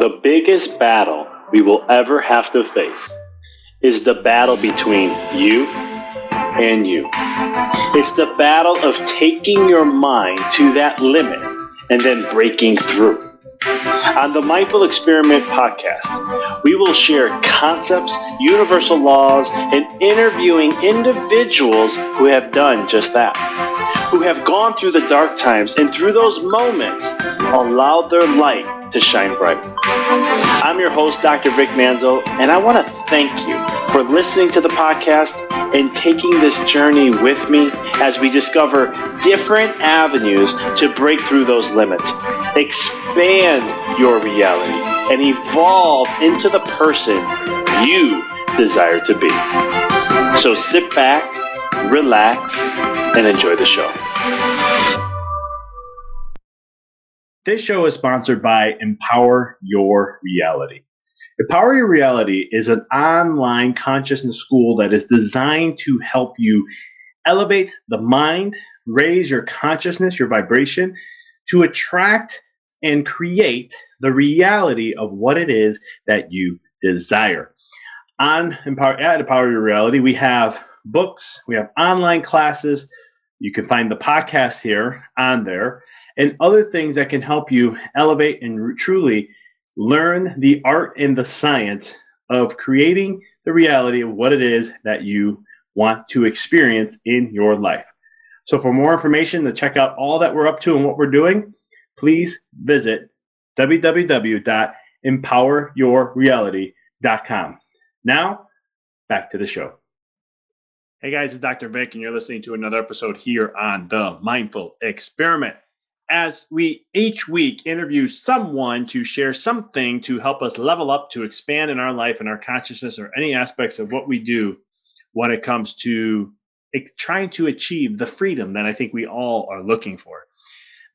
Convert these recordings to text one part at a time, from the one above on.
The biggest battle we will ever have to face is the battle between you and you. It's the battle of taking your mind to that limit and then breaking through. On the Mindful Experiment podcast, we will share concepts, universal laws, and interviewing individuals who have done just that, who have gone through the dark times and through those moments allowed their light to shine bright. I'm your host, Dr. Vic Manzo, and I want to thank you for listening to the podcast and taking this journey with me as we discover different avenues to break through those limits, expand your reality, and evolve into the person you desire to be. So sit back, relax, and enjoy the show. This show is sponsored by Empower Your Reality. Empower Your Reality is an online consciousness school that is designed to help you elevate the mind, raise your consciousness, your vibration, to attract and create the reality of what it is that you desire. On Empower, at Empower Your Reality, we have books, we have online classes. You can find the podcast here on there and other things that can help you elevate and truly learn the art and the science of creating the reality of what it is that you want to experience in your life. So, for more information to check out all that we're up to and what we're doing, please visit www.empoweryourreality.com. Now, back to the show. Hey guys, it's Dr. Vic, and you're listening to another episode here on the Mindful Experiment as we each week interview someone to share something to help us level up to expand in our life and our consciousness or any aspects of what we do when it comes to trying to achieve the freedom that I think we all are looking for.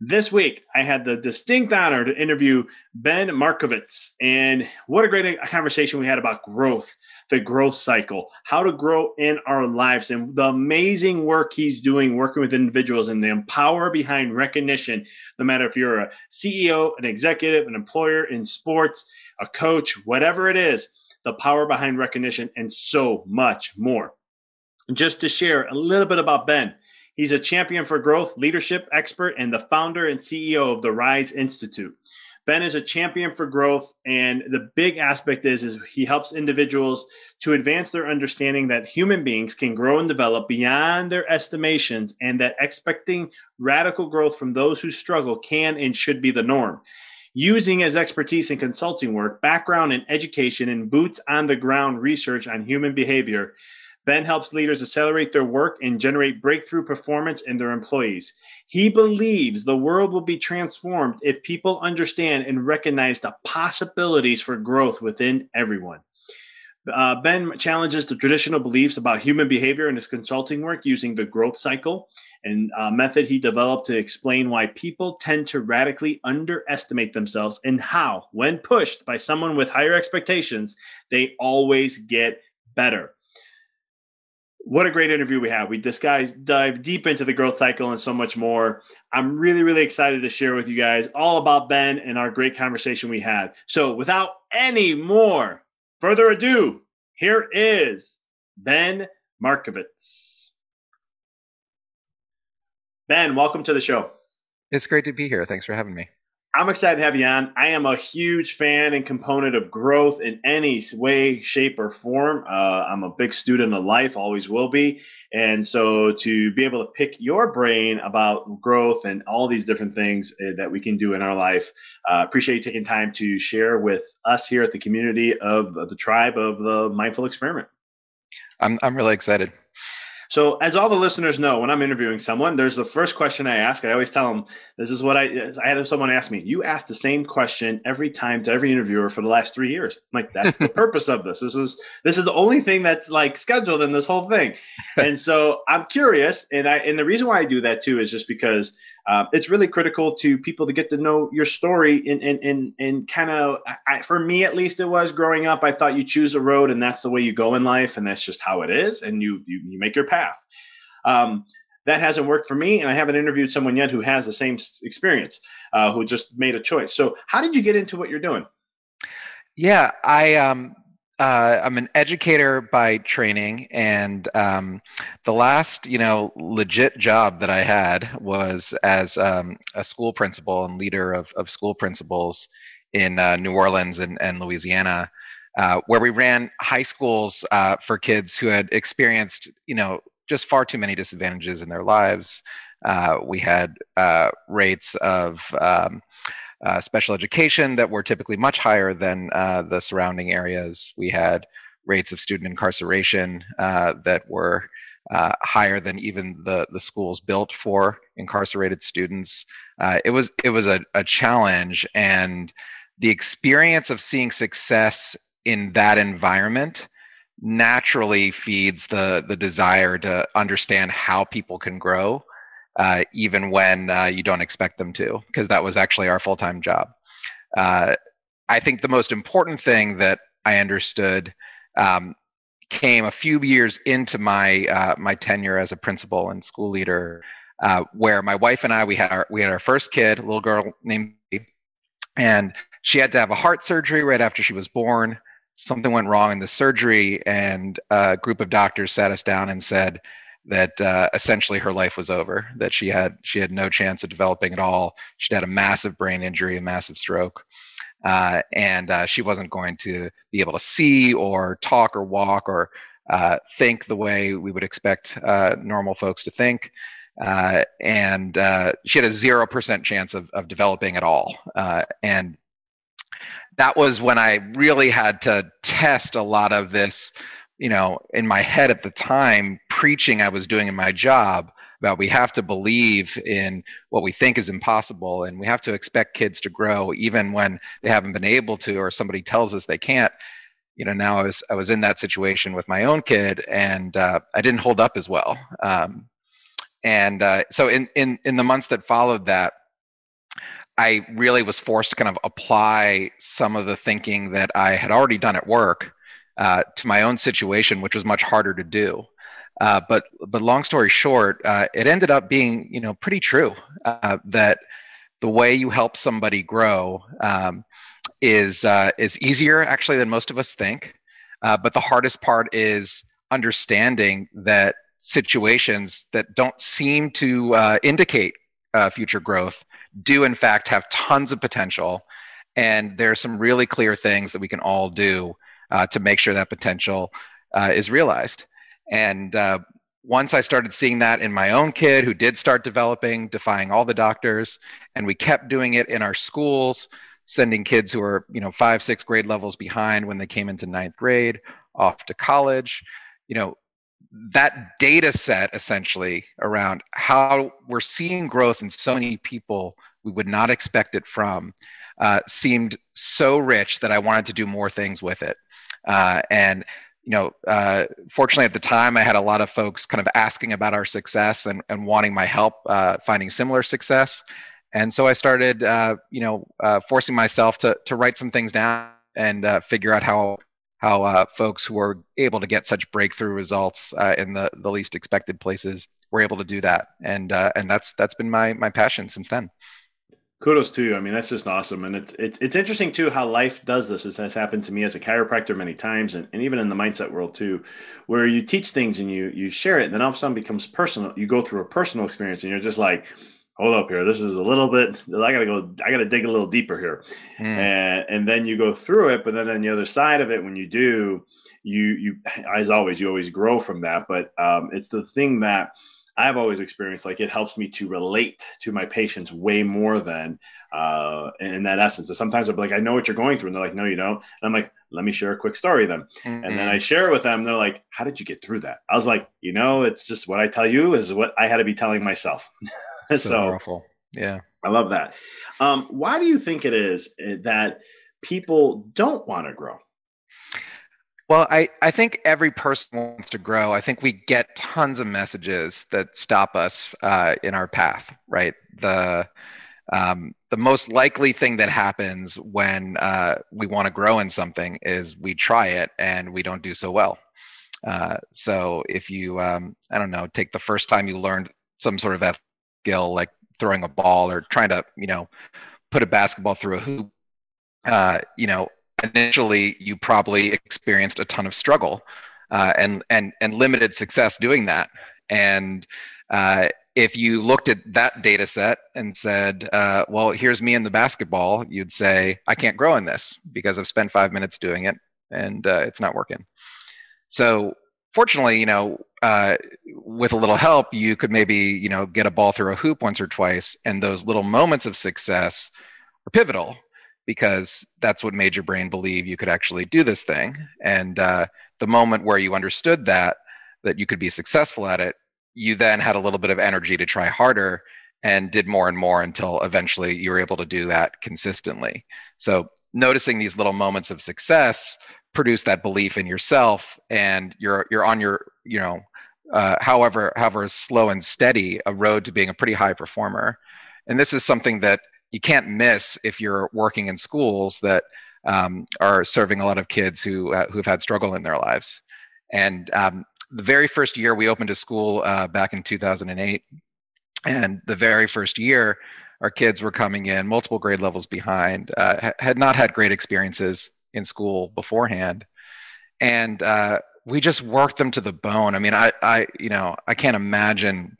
This week, I had the distinct honor to interview Ben Marcovitz. And what a great conversation we had about growth, the growth cycle, how to grow in our lives, and the amazing work he's doing working with individuals and the power behind recognition. No matter if you're a CEO, an executive, an employer in sports, a coach, whatever it is, the power behind recognition, and so much more. Just to share a little bit about Ben. He's a champion for growth, leadership expert, and the founder and CEO of the Rise Institute. Ben is a champion for growth, and the big aspect is, is he helps individuals to advance their understanding that human beings can grow and develop beyond their estimations, and that expecting radical growth from those who struggle can and should be the norm. Using his expertise in consulting work, background in education, and boots on the ground research on human behavior, Ben helps leaders accelerate their work and generate breakthrough performance in their employees. He believes the world will be transformed if people understand and recognize the possibilities for growth within everyone. Uh, ben challenges the traditional beliefs about human behavior in his consulting work using the growth cycle and uh, method he developed to explain why people tend to radically underestimate themselves and how, when pushed by someone with higher expectations, they always get better what a great interview we have. We guy dive deep into the growth cycle and so much more. I'm really, really excited to share with you guys all about Ben and our great conversation we had. So, without any more further ado, here is Ben Marcovitz. Ben, welcome to the show. It's great to be here. Thanks for having me. I'm excited to have you on. I am a huge fan and component of growth in any way, shape, or form. Uh, I'm a big student of life, always will be. And so to be able to pick your brain about growth and all these different things uh, that we can do in our life, uh, appreciate you taking time to share with us here at the community of the tribe of the mindful experiment. I'm, I'm really excited. So, as all the listeners know, when I'm interviewing someone, there's the first question I ask. I always tell them, "This is what I." I had someone ask me, "You ask the same question every time to every interviewer for the last three years." I'm like, "That's the purpose of this. This is this is the only thing that's like scheduled in this whole thing." and so I'm curious, and I and the reason why I do that too is just because uh, it's really critical to people to get to know your story and and and, and kind of for me at least it was growing up. I thought you choose a road and that's the way you go in life, and that's just how it is, and you you, you make your path. Um, that hasn't worked for me, and I haven't interviewed someone yet who has the same experience, uh, who just made a choice. So, how did you get into what you're doing? Yeah, I um, uh, I'm an educator by training, and um, the last, you know, legit job that I had was as um, a school principal and leader of, of school principals in uh, New Orleans and, and Louisiana, uh, where we ran high schools uh, for kids who had experienced, you know, just far too many disadvantages in their lives. Uh, we had uh, rates of um, uh, special education that were typically much higher than the surrounding areas. We had rates of student incarceration that were higher than even the the schools built for incarcerated students. it was it was a, a challenge, and the experience of seeing success in that environment naturally feeds the the desire to understand how people can grow uh, even when uh, you don't expect them to because that was actually our full-time job. Uh, i think the most important thing that i understood um, came a few years into my uh, my tenure as a principal and school leader uh, where my wife and i we had our we had our first kid a little girl named and she had to have a heart surgery right after she was born something went wrong in the surgery, and a group of doctors sat us down and said that uh, essentially her life was over. That she had she had no chance of developing at all. She'd had a massive brain injury, a massive stroke, uh, and uh, she wasn't going to be able to see or talk or walk or uh, think the way we would expect uh, normal folks to think. Uh, and she had a zero percent chance of, of developing at all. and that was when I really had to test a lot of this, you know, in my head at the time, preaching I was doing in my job about we have to believe in what we think is impossible and we have to expect kids to grow even when they haven't been able to or somebody tells us they can't. You know now i was i was in that situation with my own kid and uh, i didn't hold up as well. Um, and uh, so in, in in the months that followed that I really was forced to kind of apply some of the thinking that I had already done at work uh, to my own situation, which was much harder to do. Uh, but but long story short, uh, it ended up being you know pretty true uh, that the way you help somebody grow um, is uh, is easier actually than most of us think. Uh, but the hardest part is understanding that situations that don't seem to indicate future growth do in fact have tons of potential. And there are some really clear things that we can all do uh, to make sure that potential uh, is realized. And uh, once i started seeing that in my own kid who did start developing defying all the doctors and we kept doing it in our schools sending kids who are you know five six grade levels behind when they came into ninth grade off to college you know that data set essentially around how we're seeing growth in so many people we would not expect it from uh, seemed so rich that I wanted to do more things with it. Uh, and you know, uh, fortunately at the time, I had a lot of folks kind of asking about our success and, and wanting my help uh, finding similar success. And so I started, uh, you know, uh, forcing myself to to write some things down and figure out how how uh, folks who are able to get such breakthrough results uh, in the, the least expected places were able to do that, and uh, and that's that's been my my passion since then. Kudos to you. I mean, that's just awesome, and it's it's it's interesting too how life does this. This has happened to me as a chiropractor many times, and, and even in the mindset world too, where you teach things and you you share it, and then all of a sudden becomes personal. You go through a personal experience, and you're just like, hold up here this is a little bit i gotta go i gotta dig a little deeper here mm. and and then you go through it but then on the other side of it when you do you you as always you always grow from that but um, it's the thing that I've always experienced like it helps me to relate to my patients way more than uh, in that essence. So sometimes I'm like, I know what you're going through, and they're like, No, you don't. And I'm like, Let me share a quick story then. Mm-hmm. And then I share it with them. They're like, How did you get through that? I was like, You know, it's just what I tell you is what I had to be telling myself. so, so powerful. Yeah. I love that. Um, why do you think it is eh, that people don't want to grow? Well, I, I think every person wants to grow. I think we get tons of messages that stop us uh, in our path, right? The um, the most likely thing that happens when uh, we want to grow in something is we try it and we don't do so well. Uh, so if you, um, I don't know, take the first time you learned some sort of skill like throwing a ball or trying to, you know, put a basketball through a hoop, uh, you know, initially you probably experienced a ton of struggle uh, and and and limited success doing that. And uh, if you looked at that data set and said, uh, "Well, here's me in the basketball," you'd say, "I can't grow in this because I've spent five minutes doing it and uh, it's not working." So fortunately, you know, uh, with a little help, you could maybe you know get a ball through a hoop once or twice, and those little moments of success are pivotal because that's what made your brain believe you could actually do this thing. And uh, the moment where you understood that that you could be successful at it, you then had a little bit of energy to try harder and did more and more until eventually you were able to do that consistently. So noticing these little moments of success produce that belief in yourself and you're you're on your you know uh, however however slow and steady a road to being a pretty high performer and this is something that you can't miss if you're working in schools that um, are serving a lot of kids who uh, who've had struggle in their lives and um, the very first year we opened a school uh, back in 2008 and the very first year our kids were coming in multiple grade levels behind uh, had not had great experiences in school beforehand, and uh, we just worked them to the bone. I mean, I, I, you know, I can't imagine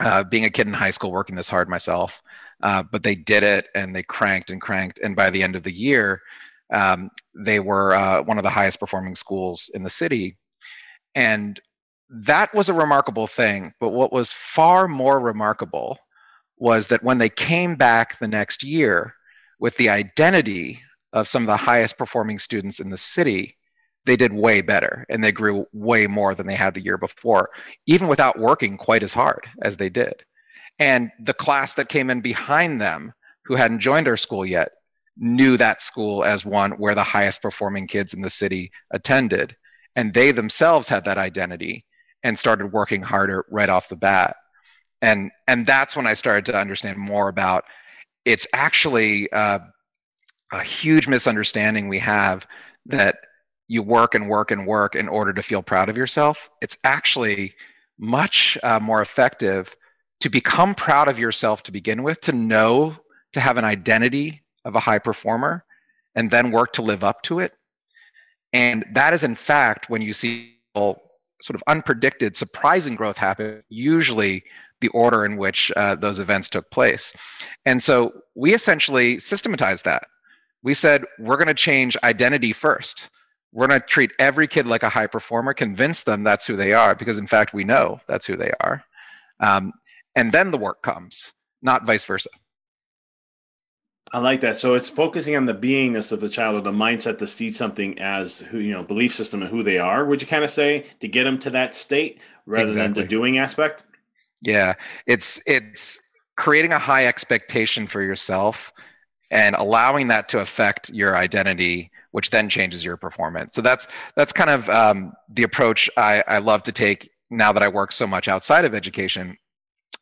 uh, being a kid in high school working this hard myself. Uh, but they did it, and they cranked and cranked, and by the end of the year, um, they were uh, one of the highest performing schools in the city, and that was a remarkable thing. But what was far more remarkable was that when they came back the next year with the identity of some of the highest performing students in the city, they did way better and they grew way more than they had the year before, even without working quite as hard as they did. And the class that came in behind them, who hadn't joined our school yet, knew that school as one where the highest performing kids in the city attended. And they themselves had that identity and started working harder right off the bat. And, and that's when I started to understand more about it's actually uh, a huge misunderstanding we have that you work and work and work in order to feel proud of yourself. It's actually much uh, more effective to become proud of yourself to begin with, to know, to have an identity of a high performer, and then work to live up to it. And that is, in fact, when you see sort of unpredicted, surprising growth happen, usually the order in which uh, those events took place. And so we essentially systematized that we said we're going to change identity first. We're going to treat every kid like a high performer, convince them that's who they are, because in fact, we know that's who they are. Um, and then the work comes, not vice versa. I like that. So it's focusing on the beingness of the child or the mindset to see something as who you know belief system and who they are. Would you kind of say to get them to that state rather exactly. than the doing aspect? Yeah, it's it's creating a high expectation for yourself and allowing that to affect your identity which then changes your performance so that's that's kind of um, the approach I, I love to take now that i work so much outside of education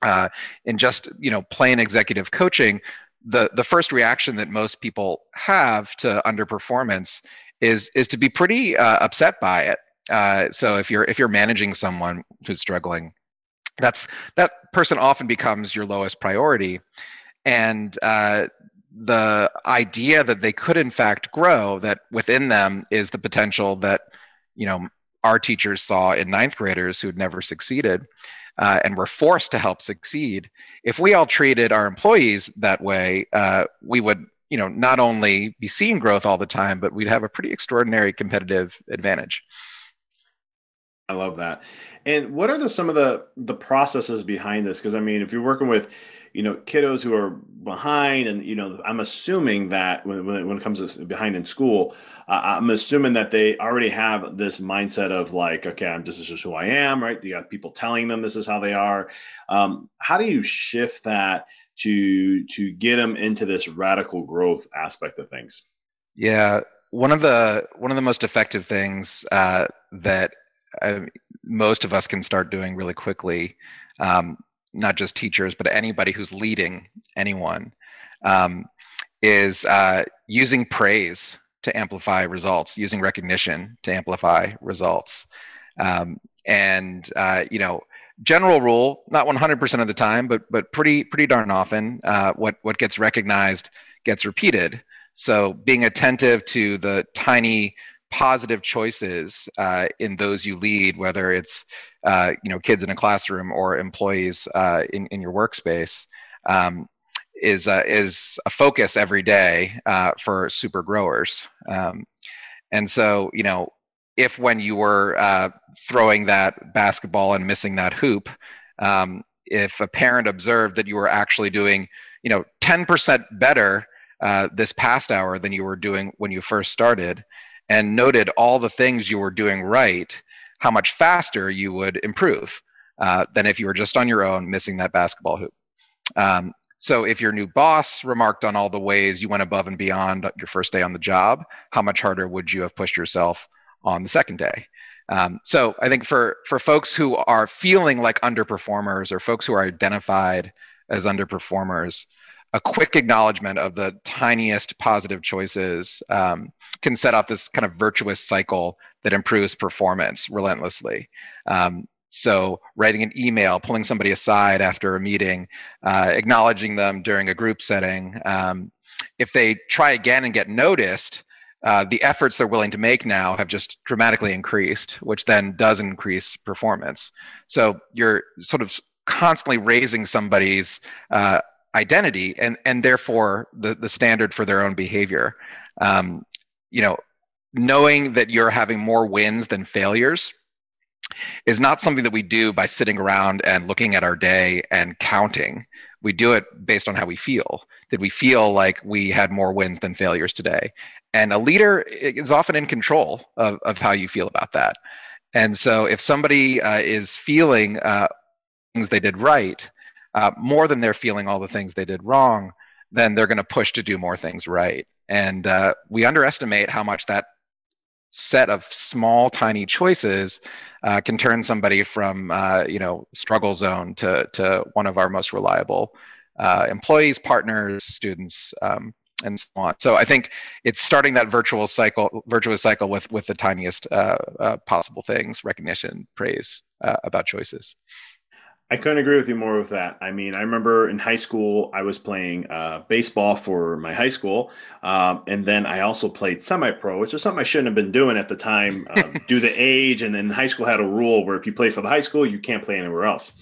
uh, in just you know plain executive coaching the the first reaction that most people have to underperformance is is to be pretty uh, upset by it. Uh, so if you're if you're managing someone who's struggling that's that person often becomes your lowest priority. And uh, the idea that they could in fact grow that within them is the potential that you know our teachers saw in ninth graders who had never succeeded uh, and were forced to help succeed if we all treated our employees that way uh, we would you know not only be seeing growth all the time but we'd have a pretty extraordinary competitive advantage I love that. And what are the some of the the processes behind this? Because I mean, if you're working with, you know, kiddos who are behind, and you know, I'm assuming that when when it, when it comes to behind in school, uh, I'm assuming that they already have this mindset of like, okay, I'm this is just who I am, right? You got people telling them this is how they are. Um, how do you shift that to to get them into this radical growth aspect of things? Yeah, one of the one of the most effective things uh, that uh, most of us can start doing really quickly. Um, not just teachers, but anybody who's leading anyone, um, is uh, using praise to amplify results, using recognition to amplify results. Um, and uh, you know, general rule, not 100% of the time, but but pretty pretty darn often, uh, what what gets recognized gets repeated. So being attentive to the tiny positive choices uh, in those you lead, whether it's uh, you know kids in a classroom or employees uh, in in your workspace, um, is uh, is a focus every day uh, for super growers. Um, and so you know if when you were uh, throwing that basketball and missing that hoop, um, if a parent observed that you were actually doing you know 10% better this past hour than you were doing when you first started and noted all the things you were doing right, how much faster you would improve uh, than if you were just on your own missing that basketball hoop. Um, so if your new boss remarked on all the ways you went above and beyond your first day on the job, how much harder would you have pushed yourself on the second day? Um, so I think for for folks who are feeling like underperformers or folks who are identified as underperformers, a quick acknowledgement of the tiniest positive choices um, can set off this kind of virtuous cycle that improves performance relentlessly. Um, so, writing an email, pulling somebody aside after a meeting, uh, acknowledging them during a group setting. Um, if they try again and get noticed, uh, the efforts they're willing to make now have just dramatically increased, which then does increase performance. So, you're sort of constantly raising somebody's uh, identity and and therefore the the standard for their own behavior. Um, you know knowing that you're having more wins than failures is not something that we do by sitting around and looking at our day and counting. We do it based on how we feel. Did we feel like we had more wins than failures today? And a leader is often in control of, of how you feel about that. And so if somebody uh, is feeling uh, things they did right uh, more than they're feeling all the things they did wrong, then they're going to push to do more things right. And uh, we underestimate how much that set of small, tiny choices uh, can turn somebody from uh, you know struggle zone to to one of our most reliable uh, employees, partners, students. Um, and so on. So I think it's starting that virtual cycle, virtuous cycle with with the tiniest uh, possible things: recognition, praise about choices. I couldn't agree with you more with that. I mean, I remember in high school, I was playing uh, baseball for my high school. Um, and then I also played semi pro, which is something I shouldn't have been doing at the time um, due to age. And then high school had a rule where if you play for the high school, you can't play anywhere else.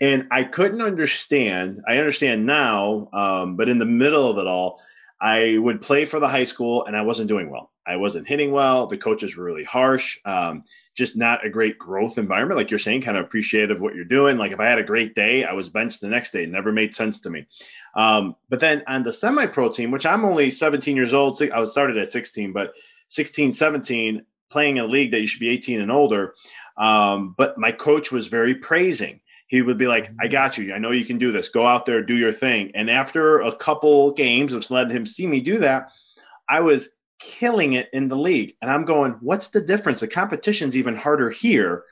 And I couldn't understand, I understand now, um, but in the middle of it all, I would play for the high school and I wasn't doing well. I wasn't hitting well. The coaches were really harsh. Um, just not a great growth environment. Like you're saying, kind of appreciative of what you're doing. Like if I had a great day, I was benched the next day. It never made sense to me. Um, but then on the semi pro team, which I'm only 17 years old, I was started at 16, but 16, 17, playing in a league that you should be 18 and older. Um, but my coach was very praising he would be like, I got you. I know you can do this. Go out there, do your thing. And after a couple games of letting him see me do that, I was killing it in the league. And I'm going, what's the difference? The competition's even harder here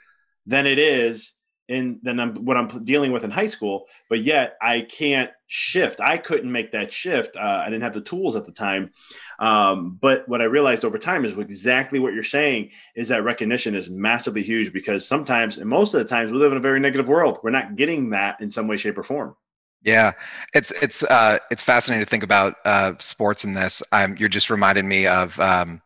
than it is in than I'm, what I'm dealing with in high school. But yet I can't shift. I couldn't make that shift. Uh, I didn't have the tools at the time. Um, but what I realized over time is exactly what you're saying is that recognition is massively huge because sometimes, and most of the times, we live in a very negative world. We're not getting that in some way, shape, or form. Yeah, it's it's uh, it's fascinating to think about uh, sports in this. Um, you're just reminded me of um,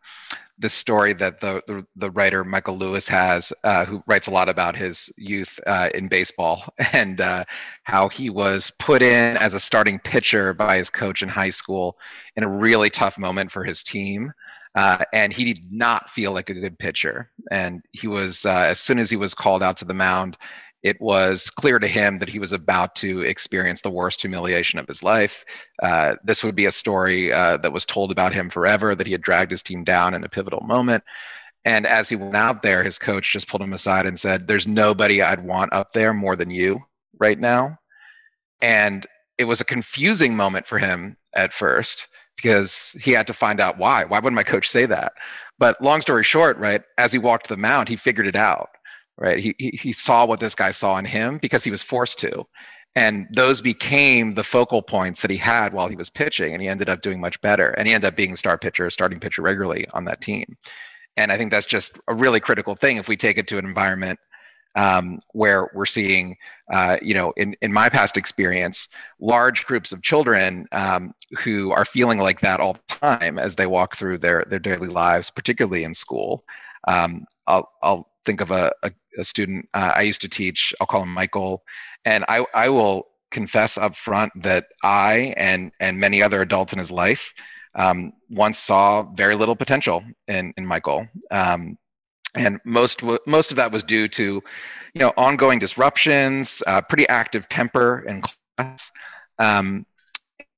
the story that the, the, the writer Michael Lewis has, uh, who writes a lot about his youth uh, in baseball and uh, how he was put in as a starting pitcher by his coach in high school in a really tough moment for his team. Uh, and he did not feel like a good pitcher. And he was, uh, as soon as he was called out to the mound, it was clear to him that he was about to experience the worst humiliation of his life. Uh, this would be a story uh, that was told about him forever, that he had dragged his team down in a pivotal moment. And as he went out there, his coach just pulled him aside and said, There's nobody I'd want up there more than you right now. And it was a confusing moment for him at first because he had to find out why. Why would my coach say that? But long story short, right, as he walked the mound, he figured it out right? He, he, he saw what this guy saw in him because he was forced to. And those became the focal points that he had while he was pitching. And he ended up doing much better. And he ended up being a star pitcher, starting pitcher regularly on that team. And I think that's just a really critical thing if we take it to an environment um, where we're seeing, uh, you know, in, in my past experience, large groups of children um, who are feeling like that all the time as they walk through their, their daily lives, particularly in school. Um, I'll, I'll think of a, a a student uh, I used to teach. I'll call him Michael, and I I will confess up front that I and and many other adults in his life um, once saw very little potential in in Michael. Um, and most most of that was due to, you know, ongoing disruptions, uh, pretty active temper in class. Um,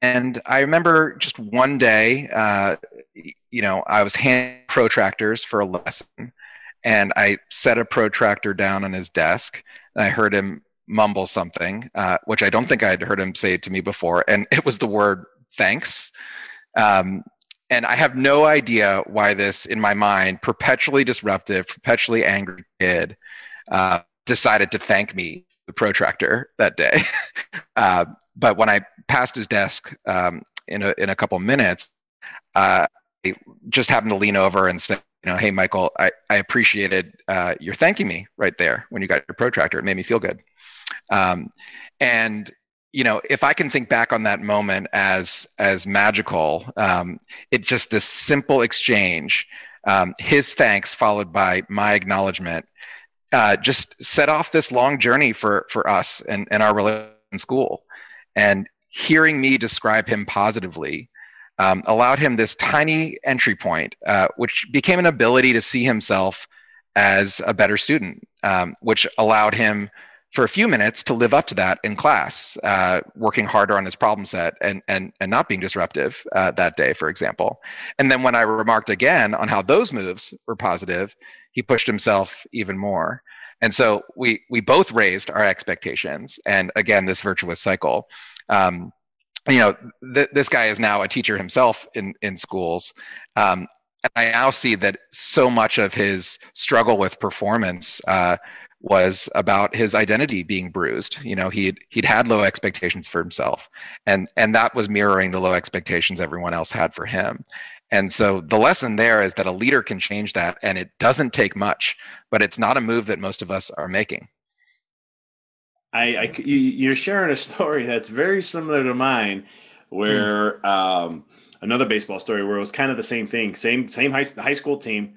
and I remember just one day, uh, you know, I was handing protractors for a lesson, and I set a protractor down on his desk. And I heard him mumble something, uh, which I don't think I had heard him say to me before, and it was the word thanks. Um, and I have no idea why this, in my mind, perpetually disruptive, perpetually angry kid uh, decided to thank me, the protractor, that day. uh, but when I passed his desk um, in a in a couple minutes, uh, I just happened to lean over and say, you know, hey, Michael, I, I appreciated uh, your thanking me right there when you got your protractor. It made me feel good. Um, and you know, if I can think back on that moment as as magical, um, it just this simple exchange, um, his thanks followed by my acknowledgement, uh, just set off this long journey for for us and, and our relationship in school. And hearing me describe him positively um, allowed him this tiny entry point, uh, which became an ability to see himself as a better student, um, which allowed him for a few minutes to live up to that in class, uh, working harder on his problem set and, and, and not being disruptive uh, that day, for example. And then when I remarked again on how those moves were positive, he pushed himself even more. And so we, we both raised our expectations. And again, this virtuous cycle. Um, you know, th- this guy is now a teacher himself in in schools. Um, and I now see that so much of his struggle with performance uh, was about his identity being bruised. You know, he'd he'd had low expectations for himself, and and that was mirroring the low expectations everyone else had for him. And so the lesson there is that a leader can change that, and it doesn't take much, but it's not a move that most of us are making. I, I you, are sharing a story that's very similar to mine, where mm. um, another baseball story where it was kind of the same thing, same same high, high school team,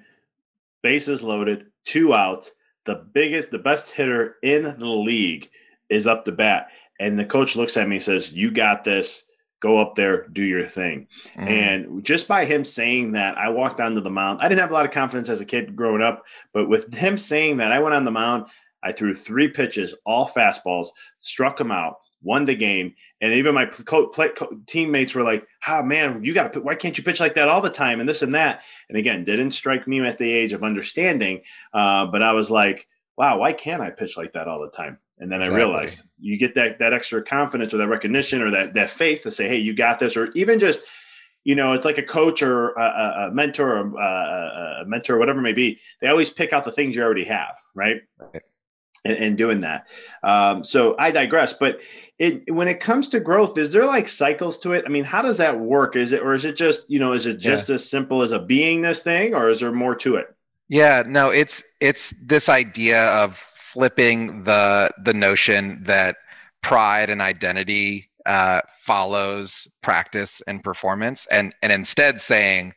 bases loaded, two outs. The biggest, the best hitter in the league is up to bat, and the coach looks at me and says, "You got this. go up there, do your thing. Mm. And just by him saying that, I walked onto the mound. I didn't have a lot of confidence as a kid growing up, but with him saying that, I went on the mound. I threw three pitches, all fastballs, struck him out, won the game, and even my co- play, co- teammates were like, "Ah, oh, man, you got to. Why can't you pitch like that all the time?" And this and that. And again, didn't strike me at the age of understanding, uh, but I was like, "Wow, why can't I pitch like that all the time?" And then exactly. I realized you get that that extra confidence or that recognition or that that faith to say, "Hey, you got this," or even just you know, it's like a coach or a, a mentor or a, a, mentor, whatever it may be. They always pick out the things you already have, right? right. And, and, doing that. Um, so I digress. But it, when it comes to growth, is there like cycles to it? I mean, how does that work? Is it, or is it just, you know, is it just yeah. as simple as a beingness thing, or is there more to it? Yeah, no, it's it's this idea of flipping the the notion that pride and identity uh, follows practice and performance, and and instead saying,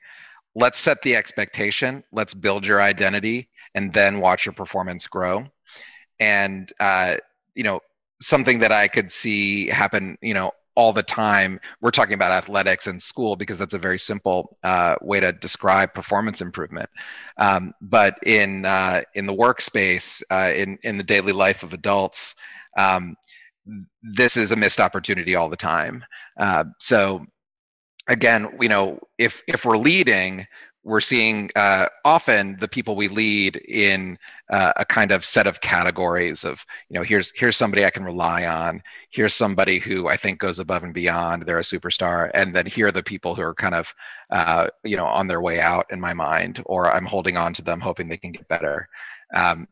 let's set the expectation, let's build your identity, and then watch your performance grow. And uh, you know, something that I could see happen, you know, all the time. We're talking about athletics and school because that's a very simple uh, way to describe performance improvement. Um, but in uh, in the workspace, uh, in in the daily life of adults, um, this is a missed opportunity all the time. Uh, so again, you know, if if we're leading, we're seeing uh, often the people we lead in uh, a kind of set of categories of you know here's here's somebody i can rely on here's somebody who i think goes above and beyond they're a superstar and then here are the people who are kind of uh, you know on their way out in my mind or i'm holding on to them hoping they can get better. Um,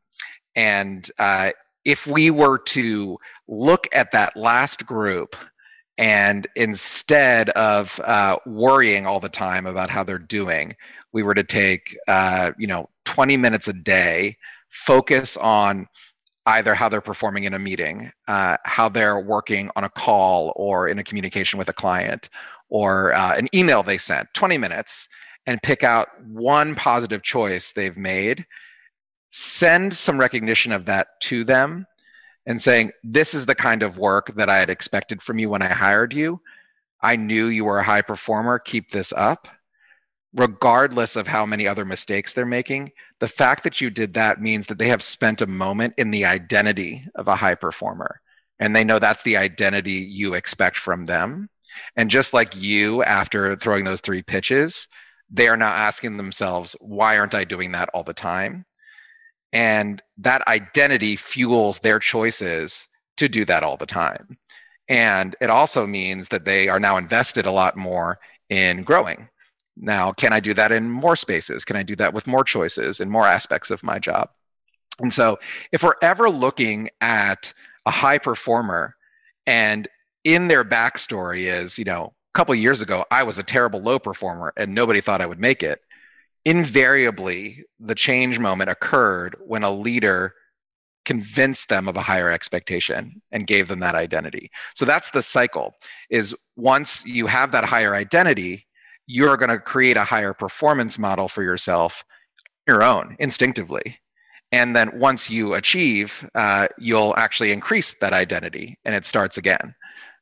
and uh, if we were to look at that last group and instead of uh, worrying all the time about how they're doing we were to take uh, you know 20 minutes a day focus on either how they're performing in a meeting uh, how they're working on a call or in a communication with a client or uh, an email they sent 20 minutes and pick out one positive choice they've made send some recognition of that to them and saying this is the kind of work that i had expected from you when i hired you. I knew you were a high performer. Keep this up regardless of how many other mistakes they're making, the fact that you did that means that they have spent a moment in the identity of a high performer. And they know that's the identity you expect from them. And just like you, after throwing those three pitches, they are now asking themselves, why aren't I doing that all the time? And that identity fuels their choices to do that all the time. And it also means that they are now invested a lot more in growing now, can I do that in more spaces? Can I do that with more choices in more aspects of my job? And so, if we're ever looking at a high performer and in their backstory is, you know, a couple years ago, I was a terrible low performer and nobody thought I would make it. Invariably, the change moment occurred when a leader convinced them of a higher expectation and gave them that identity. So that's the cycle is once you have that higher identity, you're going to create a higher performance model for yourself your own instinctively. And then once you achieve uh, you'll actually increase that identity and it starts again.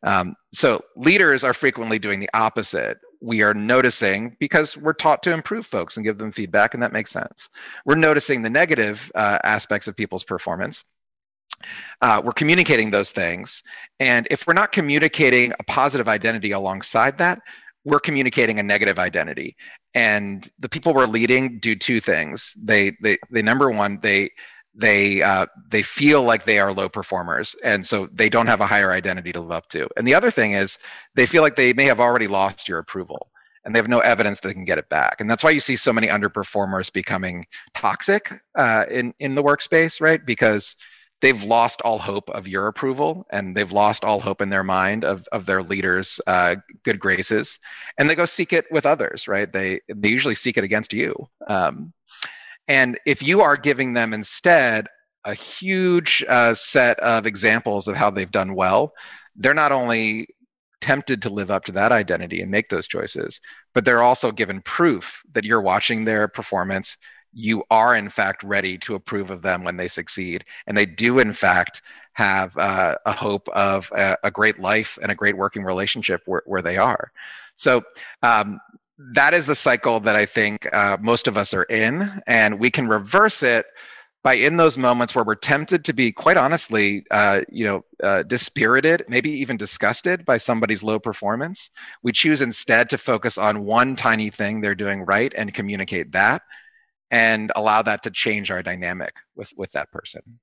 Um, so leaders are frequently doing the opposite. We are noticing because we're taught to improve folks and give them feedback and that makes sense. We're noticing the negative uh, aspects of people's performance. Uh, we're communicating those things. And if we're not communicating a positive identity alongside that we're communicating a negative identity. And the people we're leading do two things. They they, they number one they they uh, they feel like they are low performers and so they don't have a higher identity to live up to. And the other thing is they feel like they may have already lost your approval and they have no evidence they can get it back. And that's why you see so many underperformers becoming toxic uh, in in the workspace right? Because they've lost all hope of your approval and they've lost all hope in their mind of, of their leaders uh, good graces and they go seek it with others right? They they usually seek it against you. Um, and if you are giving them instead a huge uh, set of examples of how they've done well they're not only tempted to live up to that identity and make those choices but they're also given proof that you're watching their performance you are in fact ready to approve of them when they succeed. And they do in fact have uh, a hope of a, a, great life and a great working relationship where, where they are. So um, that is the cycle that I think uh, most of us are in, and we can reverse it by in those moments where we're tempted to be quite honestly uh, you know uh, dispirited maybe even disgusted by somebody's low performance. We choose instead to focus on one tiny thing they're doing right and communicate that and allow that to change our dynamic with with that person.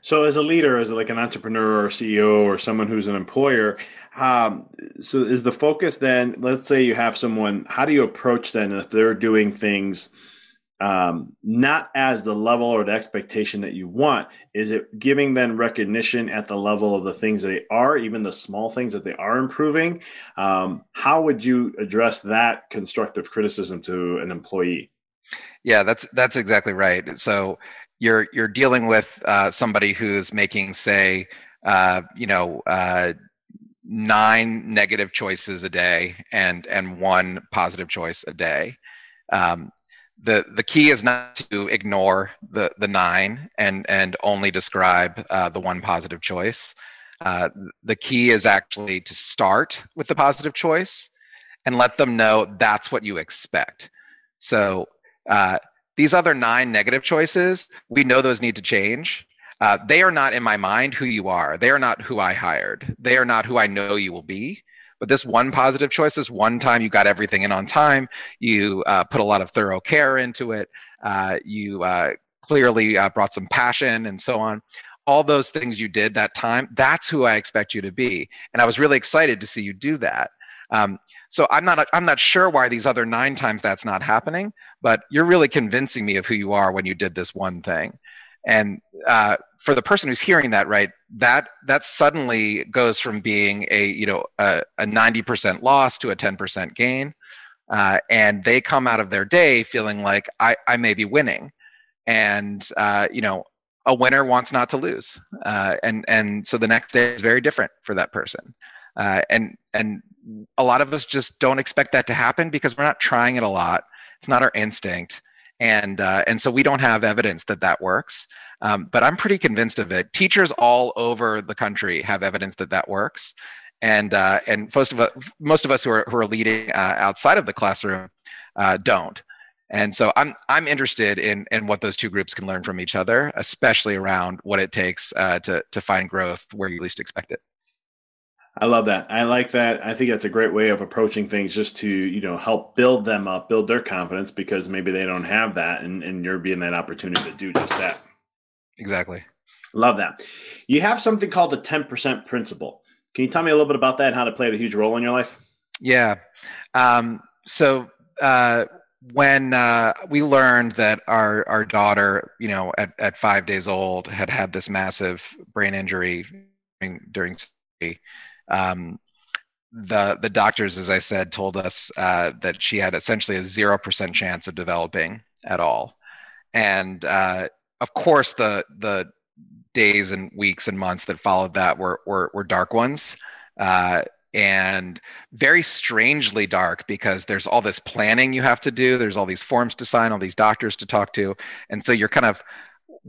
So as a leader as like an entrepreneur or ceo or someone who's an employer um, so is the focus then let's say you have someone how do you approach then if they're doing things um, not as the level or the expectation that you want? Is it giving them recognition at the level of the things they are even the small things that they are improving? Um, how would you address that constructive criticism to an employee yeah that's that's exactly right so you're you're dealing with uh, somebody who's making say uh, you know uh, nine negative choices a day and and one positive choice a day um, the the key is not to ignore the the nine and and only describe uh, the one positive choice. Uh, the key is actually to start with the positive choice and let them know that's what you expect. So uh, these other nine negative choices, we know those need to change. Uh, they are not in my mind who you are. They are not who I hired. They are not who I know you will be. But this one positive choice, this one time you got everything in on time, you uh, put a lot of thorough care into it, uh, you uh, clearly uh, brought some passion and so on. All those things you did that time, that's who I expect you to be. And I was really excited to see you do that. Um, so I'm not I'm not sure why these other nine times that's not happening, but you're really convincing me of who you are when you did this one thing. And uh, for the person who's hearing that, right, that that suddenly goes from being a you know a, a 90% loss to a 10% gain, uh, and they come out of their day feeling like I, I may be winning, and uh, you know a winner wants not to lose, uh, and and so the next day is very different for that person, uh, and and a lot of us just don't expect that to happen because we're not trying it a lot. It's not our instinct and uh, and so we don't have evidence that that works. Um, but I'm pretty convinced of it. Teachers all over the country have evidence that that works, and uh, and most of us, most of us who are who are leading uh, outside of the classroom uh, don't. And so I'm I'm interested in in what those two groups can learn from each other, especially around what it takes uh, to to find growth where you least expect it. I love that. I like that. I think that's a great way of approaching things just to, you know, help build them up, build their confidence because maybe they don't have that and, and you're being that opportunity to do just that. Exactly. Love that. You have something called the 10% principle. Can you tell me a little bit about that and how to play a huge role in your life? Yeah. Um, so uh, when uh, we learned that our, our daughter, you know, at, at five days old had had this massive brain injury during, during um, the the doctors, as I said, told us uh, that she had essentially a zero percent chance of developing at all, and uh, of course the the days and weeks and months that followed that were were, were dark ones. Uh, and very strangely dark because there's all this planning you have to do. There's all these forms to sign all these doctors to talk to. And so you're kind of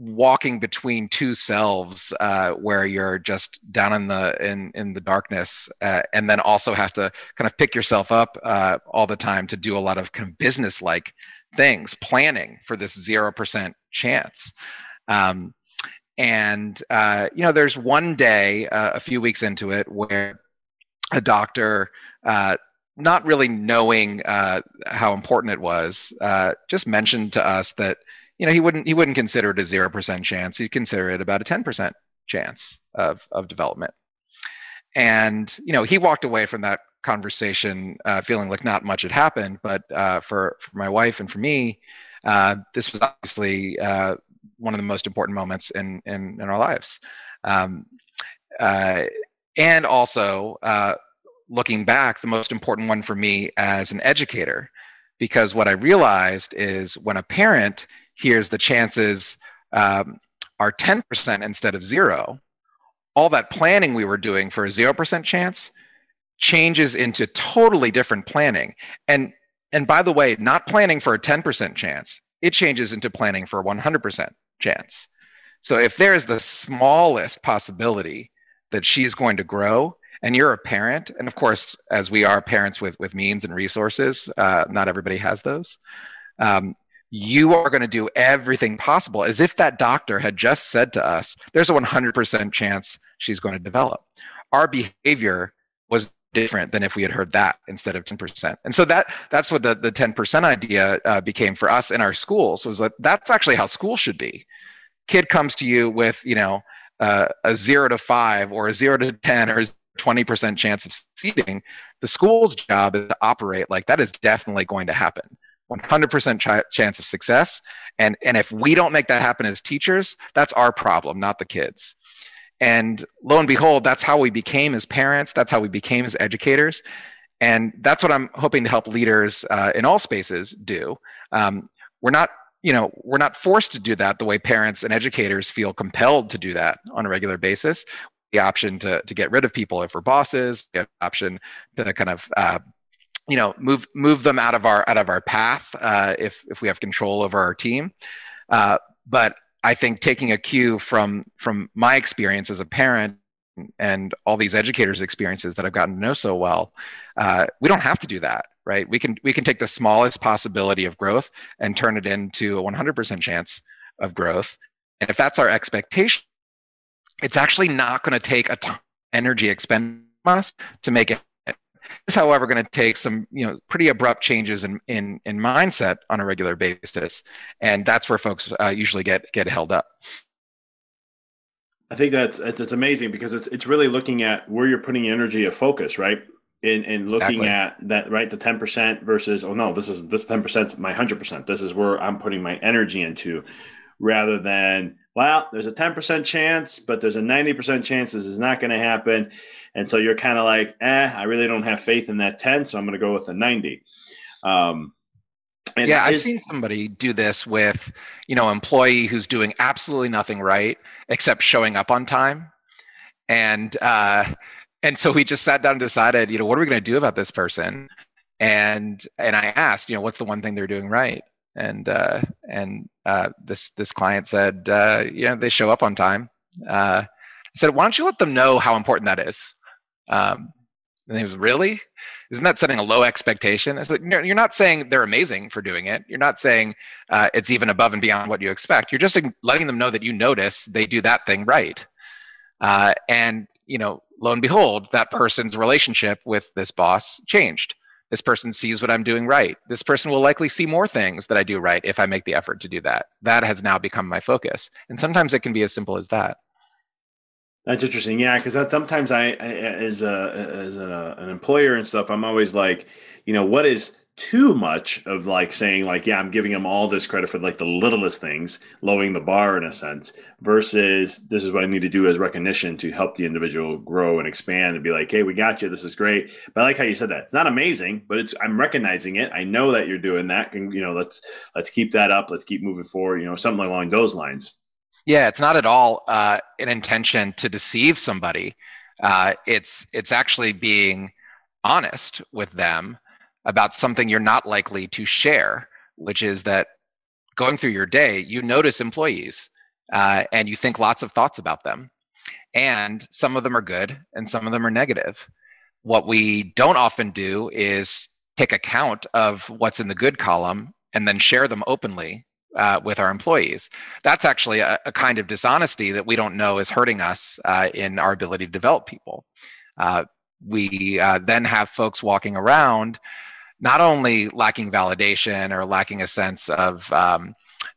walking between two selves uh, where you're just down in the in in the darkness uh, and then also have to kind of pick yourself up uh, all the time to do a lot of kind of business like things planning for this 0% chance. Um, and uh, you know there's one day uh, a few weeks into it where a doctor uh, not really knowing how important it was just mentioned to us that you know he wouldn't he wouldn't consider it a zero percent chance. He'd consider it about a ten percent chance of of development. And you know he walked away from that conversation uh, feeling like not much had happened. But uh, for for my wife and for me, uh, this was obviously uh, one of the most important moments in in, in our lives. Um, uh, and also uh, looking back, the most important one for me as an educator, because what I realized is when a parent here's the chances um, are 10% instead of zero, all that planning we were doing for a 0% chance changes into totally different planning. And and by the way, not planning for a 10% chance, it changes into planning for a 100% chance. So if there is the smallest possibility that she's going to grow, and you're a parent, and of course, as we are parents with with means and resources, uh, not everybody has those. Um, you are going to do everything possible as if that doctor had just said to us, "There's a 100% chance she's going to develop." Our behavior was different than if we had heard that instead of 10% and so that that's what the, the 10% idea uh, became for us in our schools was that that's actually how school should be. Kid comes to you with you know uh, a zero to five or a zero to 10 or a 20% chance of succeeding. The school's job is to operate like that is definitely going to happen 100% ch- chance of success and and if we don't make that happen as teachers that's our problem not the kids and lo and behold, that's how we became as parents. That's how we became as educators. And that's what I'm hoping to help leaders uh, in all spaces do. Um, we're not, you know, we're not forced to do that the way parents and educators feel compelled to do that on a regular basis. The option to to get rid of people if we're bosses. The option to kind of uh, you know move move them out of our out of our path uh, if if we have control over our team. Uh, but I think taking a cue from from my experience as a parent and all these educators' experiences that I've gotten to know so well, uh, we don't have to do that, right? We can we can take the smallest possibility of growth and turn it into a 100% chance of growth. And if that's our expectation, it's actually not going to take a ton of energy expend us to make it is, however, going to take some you know pretty abrupt changes in in, in mindset on a regular basis, and that's where folks uh, usually get get held up. I think that's it's amazing because it's it's really looking at where you're putting energy of focus, right? In in looking exactly. at that, right? The ten percent versus oh no, this is this ten percent is my hundred percent. This is where I'm putting my energy into, rather than well, there's a 10% chance, but there's a 90% chance this is not going to happen. And so you're kind of like, eh, I really don't have faith in that 10, so I'm going to go with the 90. Um, yeah, I've seen somebody do this with, you know, employee who's doing absolutely nothing right except showing up on time. And uh, and so we just sat down and decided, you know, what are we going to do about this person? And and I asked, you know, what's the one thing they're doing right? And uh, and uh, this this client said, uh, you know, they show up on time. Uh, I said, why don't you let them know how important that is? Um, and he was really, isn't that setting a low expectation? I said, no, you're not saying they're amazing for doing it. You're not saying uh, it's even above and beyond what you expect. You're just letting them know that you notice they do that thing right. Uh, and you know, lo and behold, that person's relationship with this boss changed. This person sees what I'm doing right. This person will likely see more things that I do right if I make the effort to do that. That has now become my focus. And sometimes it can be as simple as that. That's interesting. Yeah, because sometimes I, as a as a, an employer and stuff, I'm always like, you know, what is too much of like saying like yeah i'm giving them all this credit for like the littlest things lowering the bar in a sense versus this is what i need to do as recognition to help the individual grow and expand and be like hey we got you. This is great but i like how you said that. It's not amazing but it's i'm recognizing it. I know that you're doing that. And you know let's let's keep that up. Let's keep moving forward you know something along those lines. Yeah it's not at all uh, an intention to deceive somebody. Uh, it's it's actually being honest with them about something you're not likely to share, which is that going through your day, you notice employees uh, and you think lots of thoughts about them. And some of them are good and some of them are negative. What we don't often do is take account of what's in the good column and then share them openly uh, with our employees. That's actually a, a, kind of dishonesty that we don't know is hurting us uh, in our ability to develop people. Uh, we uh, then have folks walking around not only lacking validation or lacking a sense of um,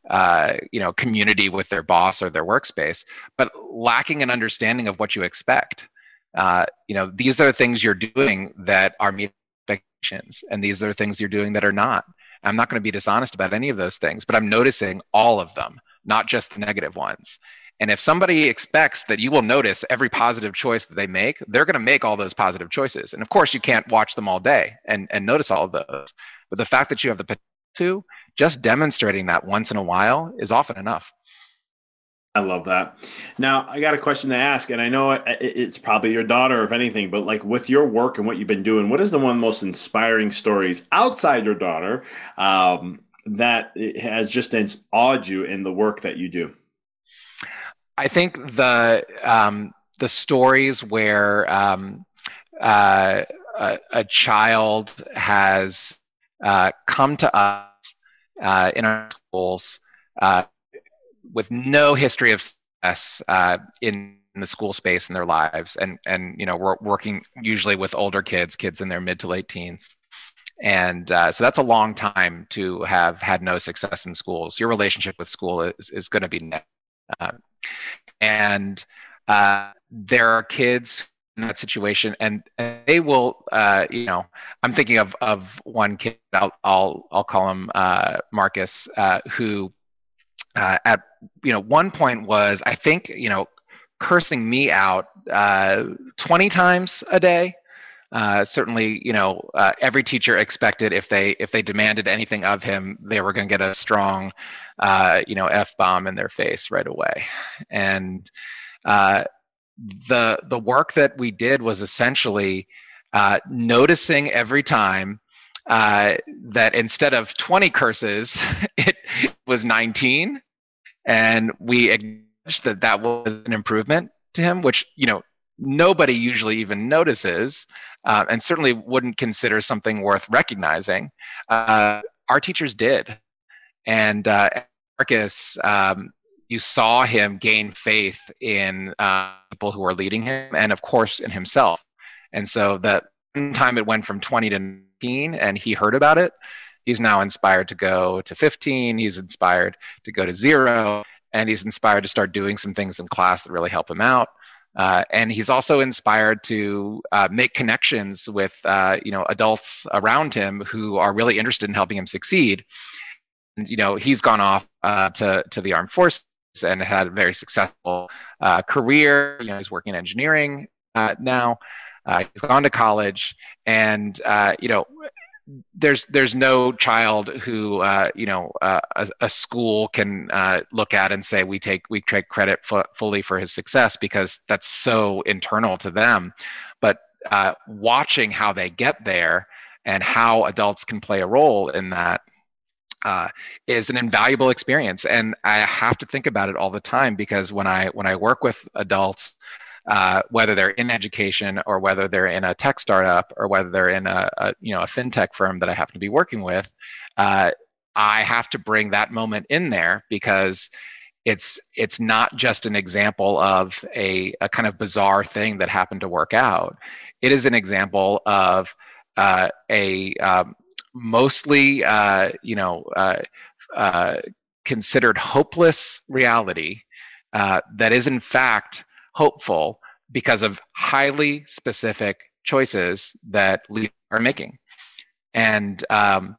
uh, you know community with their boss or their workspace, but lacking an understanding of what you expect. Uh, you know, these are things you're doing that are meeting expectations, and these are things you're doing that are not. I'm not going to be dishonest about any of those things, but I'm noticing all of them, not just the negative ones. And if somebody expects that you will notice every positive choice that they make, they're going to make all those positive choices. And of course, you can't watch them all day and, and notice all of those. But the fact that you have the potential to, just demonstrating that once in a while is often enough. I love that. Now, I got a question to ask, and I know it's probably your daughter, if anything, but like with your work and what you've been doing, what is the one most inspiring stories outside your daughter um, that has just awed you in the work that you do? I think the um, the stories where um, uh, a, a, child has uh, come to us uh, in our schools uh, with no history of success uh, in, in the school space in their lives, and and you know we're working usually with older kids, kids in their mid to late teens, and uh, so that's a long time to have had no success in schools. Your relationship with school is is going to be net, and uh, there are kids in that situation and, they will uh, you know i'm thinking of of one kid i'll i'll, I'll call him uh, marcus uh, who uh, at you know one point was i think you know cursing me out uh, 20 times a day uh, certainly you know every teacher expected if they if they demanded anything of him they were going to get a strong you know f bomb in their face right away. And the the work that we did was essentially uh, noticing every time uh, that instead of 20 curses, it was 19, and we acknowledged that that was an improvement to him, which you know nobody usually even notices, uh, and certainly wouldn't consider something worth recognizing. Uh, our teachers did, and uh, Marcus um, you saw him gain faith in uh, people who are leading him and of course in himself. And so that time it went from 20 to 19 and he heard about it he's now inspired to go to 15 he's inspired to go to zero and he's inspired to start doing some things in class that really help him out uh, and he's also inspired to uh, make connections with uh, you know adults around him who are really interested in helping him succeed and, you know he's gone off uh, to to the armed forces and had a very successful uh, career. You know, he's working in engineering uh, now. He's gone to college, and you know, there's there's no child who uh, you know uh, a, a, school can look at and say we take we take credit f- fully for his success because that's so internal to them. But watching how they get there and how adults can play a role in that uh, is an invaluable experience and i have to think about it all the time because when i when i work with adults uh, whether they're in education or whether they're in a tech startup or whether they're in a, a you know a fintech firm that i happen to be working with uh, i have to bring that moment in there because it's it's not just an example of a, a kind of bizarre thing that happened to work out. It is an example of uh, a um, mostly, uh, you know, uh, uh, considered hopeless reality uh, that is in fact hopeful because of highly specific choices that leaders are making. And um,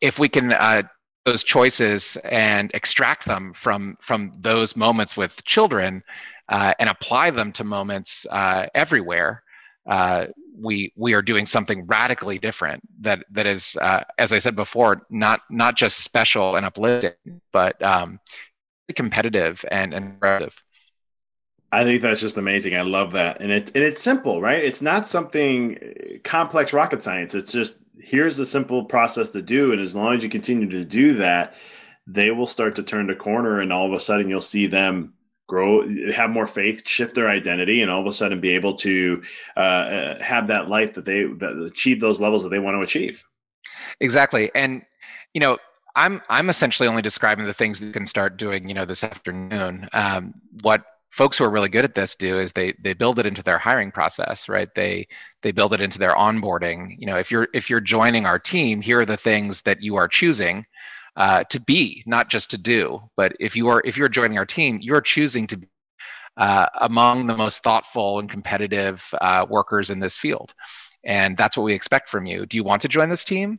if we can uh, those choices and extract them from from those moments with children uh, and apply them to moments uh, everywhere, uh, we we are doing something radically different that that is uh, as i said before not not just special and uplifting but um, competitive and and impressive I think that's just amazing. I love that, and it and it's simple, right? It's not something uh, complex rocket science. It's just here's the simple process to do, and as long as you continue to do that, they will start to turn the corner, and all of a sudden you'll see them grow have more faith shift their identity and all of a sudden be able to uh, uh, have that life that they that achieve those levels that they want to achieve exactly and you know i'm i'm essentially only describing the things that you can start doing you know this afternoon um, what folks who are really good at this do is they they build it into their hiring process right they they build it into their onboarding you know if you're if you're joining our team here are the things that you are choosing uh, to be, not just to do. But if you are if you're joining our team, you're choosing to be uh, among the most thoughtful and competitive uh, workers in this field, and that's what we expect from you. Do you want to join this team?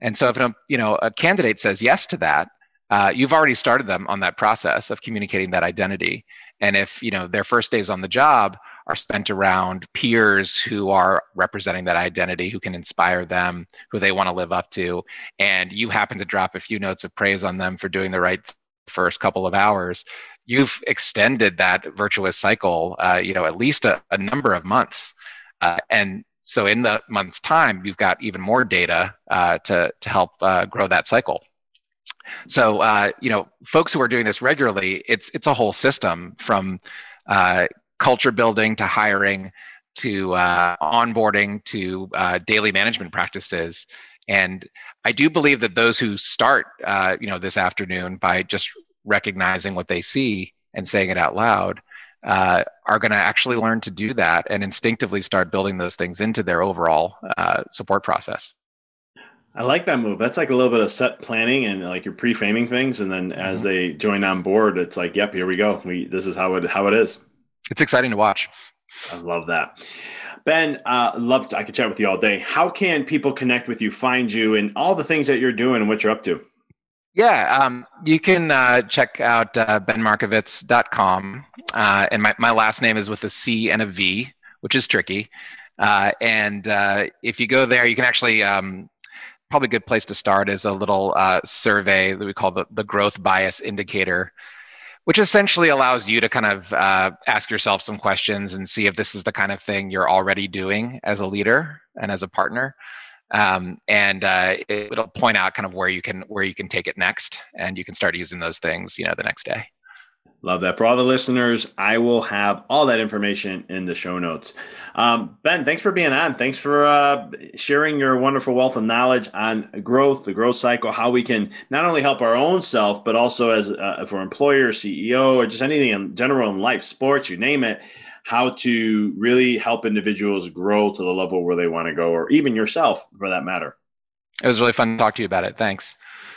And so, if a, you know a candidate says yes to that, uh, you've already started them on that process of communicating that identity. And if you know their first days on the job are spent around peers who are representing that identity, who can inspire them, who they want to live up to, and you happen to drop a few notes of praise on them for doing the right first couple of hours, you've extended that virtuous cycle, uh, you know, at least a, a number of months. Uh, and so in the month's time, you've got even more data uh, to, to help uh, grow that cycle. So, uh, you know, folks who are doing this regularly, it's it's a whole system from uh, culture building to hiring to uh, onboarding to uh, daily management practices. And I do believe that those who start, uh, you know, this afternoon by just recognizing what they see and saying it out loud uh, are going to actually learn to do that and instinctively start building those things into their overall uh, support process. I like that move. That's like a little bit of set planning and like you're pre-framing things, and then as mm-hmm. they join on board, it's like, yep, here we go. We this is how it how it is. It's exciting to watch. I love that. Ben, uh, love to, I could chat with you all day. How can people connect with you, find you, and all the things that you're doing and what you're up to? Yeah, um, you can uh, check out uh, benmarcovitz.com. Uh, and my, my last name is with a C and a V, which is tricky. Uh, and uh, if you go there, you can actually, um, probably a good place to start is a little uh, survey that we call the, the growth bias indicator, which essentially allows you to kind of uh, ask yourself some questions and see if this is the kind of thing you're already doing as a leader and as a partner um, and uh, it, will point out kind of where you can where you can take it next, and you can start using those things, you know, the next day. Love that. For all the listeners, I will have all that information in the show notes. Um, ben, thanks for being on. Thanks for uh, sharing your wonderful wealth of knowledge on growth, the growth cycle, how we can not only help our own self, but also as uh, for employer, CEO, or just anything in general in life, sports, you name it how to really help individuals grow to the level where they want to go, or even yourself for that matter. It was really fun to talk to you about it. Thanks.